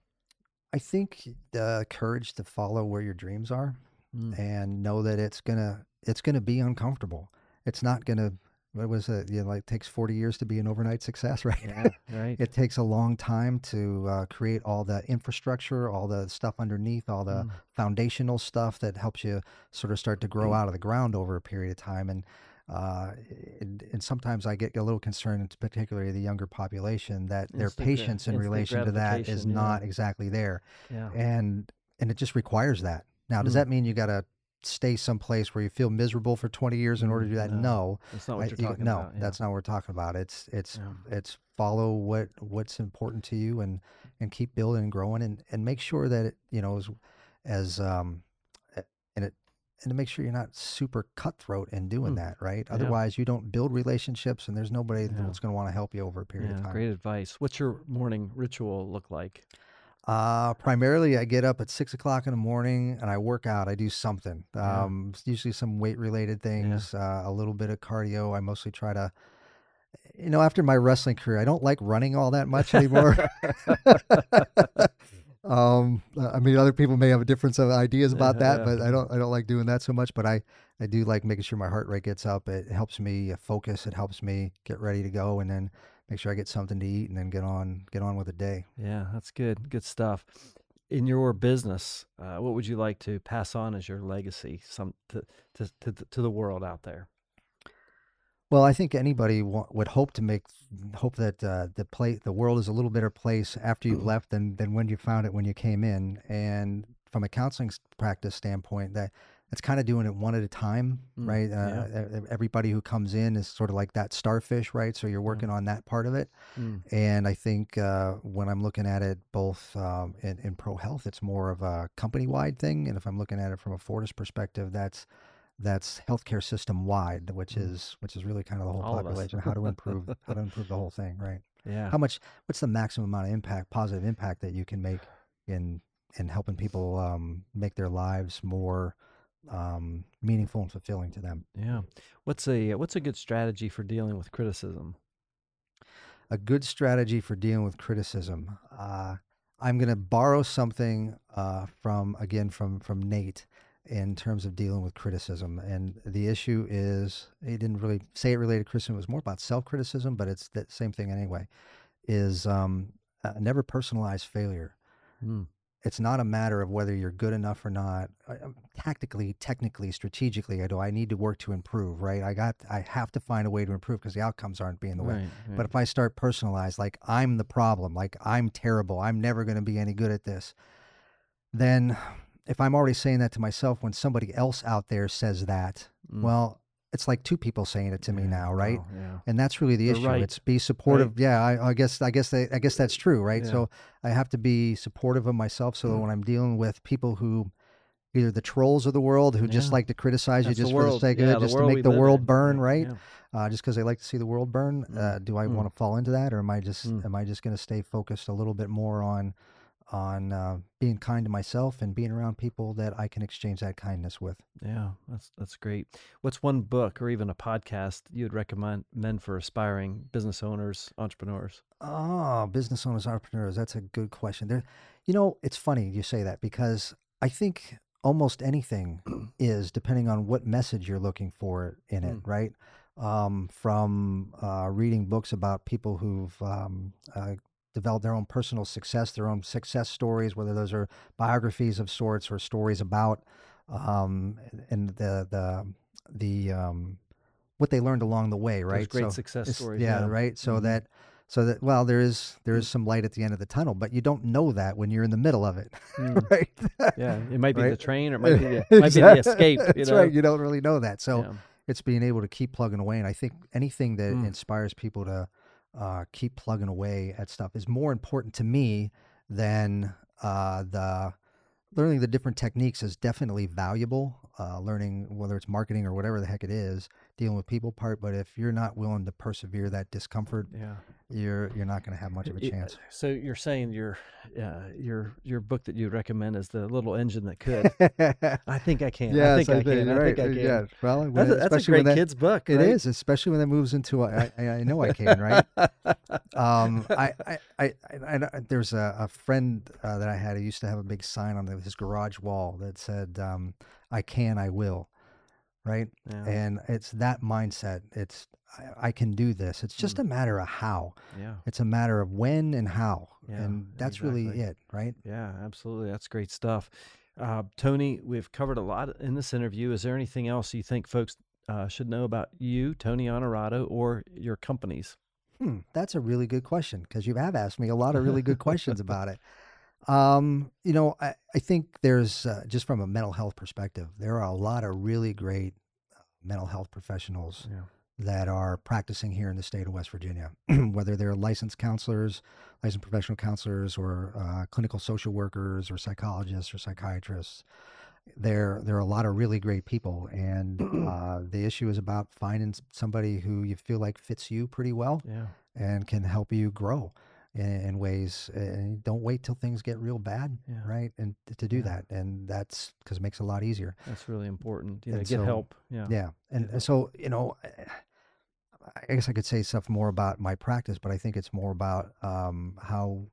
Speaker 2: I think the courage to follow where your dreams are.
Speaker 1: Mm.
Speaker 2: and know that it's gonna it's gonna be uncomfortable. It's not gonna what was it? You know, like it takes forty years to be an overnight success, right?
Speaker 1: Yeah, right.
Speaker 2: it takes a long time to uh, create all the infrastructure, all the stuff underneath, all the
Speaker 1: Mm.
Speaker 2: foundational stuff that helps you sort of start to grow out of the ground over a period of time. And uh, and, and sometimes I get a little concerned, particularly the younger population, that their
Speaker 1: Instant gra-
Speaker 2: patience in relation to that is
Speaker 1: yeah.
Speaker 2: not exactly there
Speaker 1: yeah.
Speaker 2: and and it just requires that. Now, does
Speaker 1: Mm.
Speaker 2: that mean you got to stay someplace where you feel miserable for 20 years in order to do that?
Speaker 1: No.
Speaker 2: No,
Speaker 1: That's not what you're
Speaker 2: you-
Speaker 1: talking
Speaker 2: no,
Speaker 1: about. yeah.
Speaker 2: that's not what we're talking about. It's it's
Speaker 1: Yeah.
Speaker 2: it's follow what what's important to you and and keep building and growing and and make sure that it, you know as as um and it and to make sure you're not super cutthroat in doing
Speaker 1: Hmm.
Speaker 2: that, right?
Speaker 1: Yeah.
Speaker 2: Otherwise, you don't build relationships, and there's nobody
Speaker 1: Yeah.
Speaker 2: that's going to want to help you over a period
Speaker 1: Yeah,
Speaker 2: of time.
Speaker 1: great advice. What's your morning ritual look like?
Speaker 2: Uh, primarily, I get up at six o'clock in the morning and I work out. I do something. Um, usually some weight related things, uh, a little bit of cardio. I mostly try to, you know, after my wrestling career, I don't like running all that much anymore. um, uh, I mean, other people may have a difference of ideas about that,
Speaker 1: Yeah.
Speaker 2: but I don't, I don't like doing that so much. But I, I do like making sure my heart rate gets up. It helps me uh, focus. It helps me get ready to go, and then make sure I get something to eat, and then get on, get on with the day.
Speaker 1: Yeah, that's good. Good stuff. In your business, uh, what would you like to pass on as your legacy, some to to to, to the world out there?
Speaker 2: Well, I think anybody wa- would hope to make hope that uh, the play the world is a little better place after you've left than than when you found it when you came in. And from a counseling s- practice standpoint, that that's kind of doing it one at a time,
Speaker 1: Mm,
Speaker 2: right?
Speaker 1: yeah.
Speaker 2: Uh, e- Everybody who comes in is sort of like that starfish, right? So you're working on that part of it.
Speaker 1: Mm,
Speaker 2: And I think uh, when I'm looking at it both um, in, in pro health, it's more of a company wide thing. And if I'm looking at it from a Fortis perspective, that's that's healthcare system wide, which
Speaker 1: Mm.
Speaker 2: is which is really kind of the whole
Speaker 1: All
Speaker 2: population. How to improve how to improve the whole thing, right?
Speaker 1: yeah.
Speaker 2: How much? What's the maximum amount of impact, positive impact that you can make in in helping people um, make their lives more um, meaningful and fulfilling to them?
Speaker 1: Yeah. What's a what's a good strategy for dealing with criticism?
Speaker 2: a good strategy for dealing with criticism. Uh, I'm going to borrow something uh, from again from from Nate in terms of dealing with criticism, and the issue is he didn't really say it related to criticism. It was more about self criticism, but it's the same thing anyway. Is um, uh, never personalize failure.
Speaker 1: Mm,
Speaker 2: It's not a matter of whether you're good enough or not. I- um, Tactically, technically, strategically, I do I need to work to improve? Right? I got. I have to find a way to improve because the outcomes aren't being the way.
Speaker 1: right,
Speaker 2: But if I start personalized, like I'm the problem, like I'm terrible, I'm never going to be any good at this, then if I'm already saying that to myself when somebody else out there says that,
Speaker 1: Mm,
Speaker 2: well, it's like two people saying it to me
Speaker 1: yeah,
Speaker 2: now, right?
Speaker 1: wow, yeah.
Speaker 2: And that's really the
Speaker 1: They're
Speaker 2: issue.
Speaker 1: right.
Speaker 2: It's be supportive. Yeah, I, I guess I guess they, I guess that's true, right?
Speaker 1: Yeah.
Speaker 2: So I have to be supportive of myself so that when I'm dealing with people who either the trolls of the world who just like to criticize
Speaker 1: That's
Speaker 2: you
Speaker 1: the
Speaker 2: just for the sake of it, just to make the world
Speaker 1: in.
Speaker 2: burn, right? uh, just because they like to see the world burn.
Speaker 1: Mm,
Speaker 2: Uh, do I
Speaker 1: mm.
Speaker 2: want to fall into that, or am I just
Speaker 1: Mm.
Speaker 2: am I just going to stay focused a little bit more on on uh, being kind to myself and being around people that I can exchange that kindness with?
Speaker 1: Yeah, that's that's great. What's one book or even a podcast you would recommend recommend for aspiring business owners, entrepreneurs?
Speaker 2: Oh, business owners, entrepreneurs. That's a good question. There, you know, it's funny you say that because I think almost anything is depending on what message you're looking for in it,
Speaker 1: Mm.
Speaker 2: right? Um, from uh, reading books about people who've um, uh, developed their own personal success, their own success stories, whether those are biographies of sorts or stories about um, and the the the um, what they learned along the way,
Speaker 1: Those
Speaker 2: right?
Speaker 1: great
Speaker 2: So
Speaker 1: success stories.
Speaker 2: yeah, right. So
Speaker 1: Mhm.
Speaker 2: that so that well, there is there is some light at the end of the tunnel, but you don't know that when you're in the middle of it,
Speaker 1: Mm.
Speaker 2: right?
Speaker 1: Yeah, it might be the train or it might be the, might be the escape. You
Speaker 2: That's
Speaker 1: know?
Speaker 2: right. You don't really know that, so
Speaker 1: Yeah.
Speaker 2: it's being able to keep plugging away. And I think anything that
Speaker 1: Mm.
Speaker 2: inspires people to uh, keep plugging away at stuff is more important to me than uh, the learning the different techniques is definitely valuable. Uh, learning whether it's marketing or whatever the heck it is, dealing with people part. But if you're not willing to persevere that discomfort,
Speaker 1: Yeah.
Speaker 2: you're you're not going to have much of a chance.
Speaker 1: So you're saying your uh, your your book that you'd recommend is the little engine that could. I think I can. Yeah, I think I, can. I
Speaker 2: right,
Speaker 1: think I can.
Speaker 2: Yeah, well, when-
Speaker 1: That's, a, that's a great
Speaker 2: that,
Speaker 1: kid's book.
Speaker 2: It
Speaker 1: right?
Speaker 2: is, especially when that moves into a, I, I I know I can, right? um, I, I, I, I, I there's a, a friend uh, that I had who used to have a big sign on the, his garage wall that said, um, "I can, I will," right?
Speaker 1: Yeah.
Speaker 2: And it's that mindset. It's I, I can do this. It's just
Speaker 1: Mm.
Speaker 2: a matter of how.
Speaker 1: yeah.
Speaker 2: It's a matter of when and how,
Speaker 1: Yeah,
Speaker 2: and that's really it, right?
Speaker 1: Yeah, absolutely. That's great stuff. Uh, Tony, we've covered a lot in this interview. Is there anything else you think folks uh, should know about you, Tony Onorato, or your companies?
Speaker 2: Hmm, that's a really good question because you have asked me a lot of really good questions about it. Um, you know, I, I think there's uh, just from a mental health perspective, there are a lot of really great uh, mental health professionals
Speaker 1: Yeah.
Speaker 2: that are practicing here in the state of West Virginia, whether they're licensed counselors, licensed professional counselors, or uh, clinical social workers, or psychologists, or psychiatrists. there there are a lot of really great people, and uh, the issue is about finding somebody who you feel like fits you pretty well
Speaker 1: Yeah.
Speaker 2: and can help you grow in, in ways. And don't wait till things get real bad,
Speaker 1: Yeah.
Speaker 2: right? And to do
Speaker 1: Yeah.
Speaker 2: that, and that's because it makes it a lot easier.
Speaker 1: That's really important. You know, get
Speaker 2: so-
Speaker 1: help. Yeah.
Speaker 2: Yeah, and so you know, I guess I could say stuff more about my practice, but I think it's more about um, how.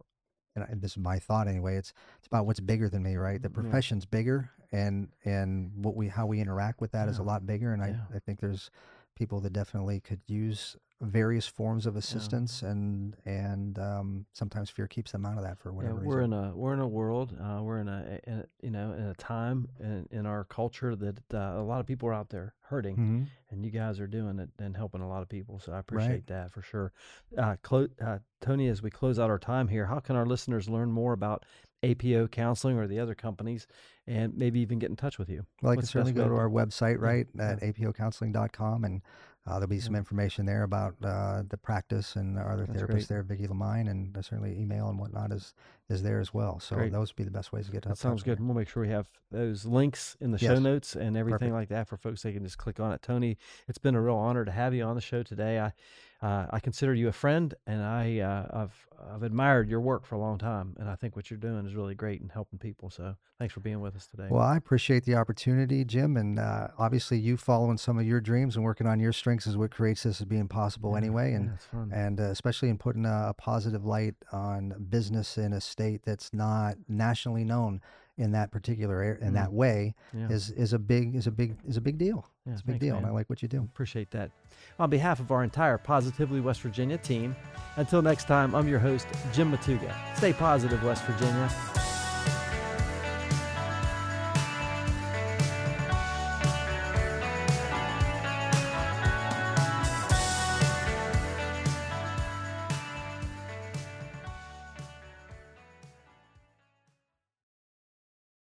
Speaker 2: And I- this is my thought anyway. It's it's about what's bigger than me, right? The profession's bigger, and and what we how we interact with that is a lot bigger. And. I I think there's people that definitely could use various forms of assistance, and and um, sometimes fear keeps them out of that for
Speaker 1: Yeah,
Speaker 2: whatever
Speaker 1: we're
Speaker 2: reason.
Speaker 1: in a we're in a world uh, we're in a, in a you know in a time in, in our culture that uh, a lot of people are out there hurting
Speaker 2: Mhm.
Speaker 1: and you guys are doing it and helping a lot of people so I appreciate that for sure. Uh, clo- uh, Tony, as we close out our time here, how can our listeners learn more about APO counseling or the other companies and maybe even get in touch with you?
Speaker 2: Well, I can
Speaker 1: What's
Speaker 2: certainly go to our website, right,
Speaker 1: yeah.
Speaker 2: at apocounseling.com, and uh, there'll be some
Speaker 1: Yeah.
Speaker 2: information there about uh, the practice and our other
Speaker 1: That's
Speaker 2: therapists
Speaker 1: great.
Speaker 2: there, Vicky Lamine, and uh, certainly email and whatnot is is there as well. So
Speaker 1: Great.
Speaker 2: those would be the best ways to get to
Speaker 1: That sounds good. We'll make sure we have those links in the show notes and everything
Speaker 2: Perfect.
Speaker 1: like that for folks. They can just click on it. Tony, it's been a real honor to have you on the show today. I uh, I consider you a friend, and I uh, I've I've admired your work for a long time, and I think what you're doing is really great in helping people. So thanks for being with us today.
Speaker 2: Well, I appreciate the opportunity, Jim, and uh, obviously you following some of your dreams and working on your strengths is what creates this as being possible
Speaker 1: Yeah,
Speaker 2: anyway, and
Speaker 1: yeah,
Speaker 2: and uh, especially in putting a, a positive light on business in a state that's not nationally known in that particular area, in
Speaker 1: Mm.
Speaker 2: that way
Speaker 1: yeah.
Speaker 2: is is a big is a big is a big deal.
Speaker 1: Yeah,
Speaker 2: it's a big
Speaker 1: thanks,
Speaker 2: deal, and. I like what you do.
Speaker 1: Appreciate that. On behalf of our entire Positively West Virginia team, until next time, I'm your host, Jim Matuga. Stay positive, West Virginia.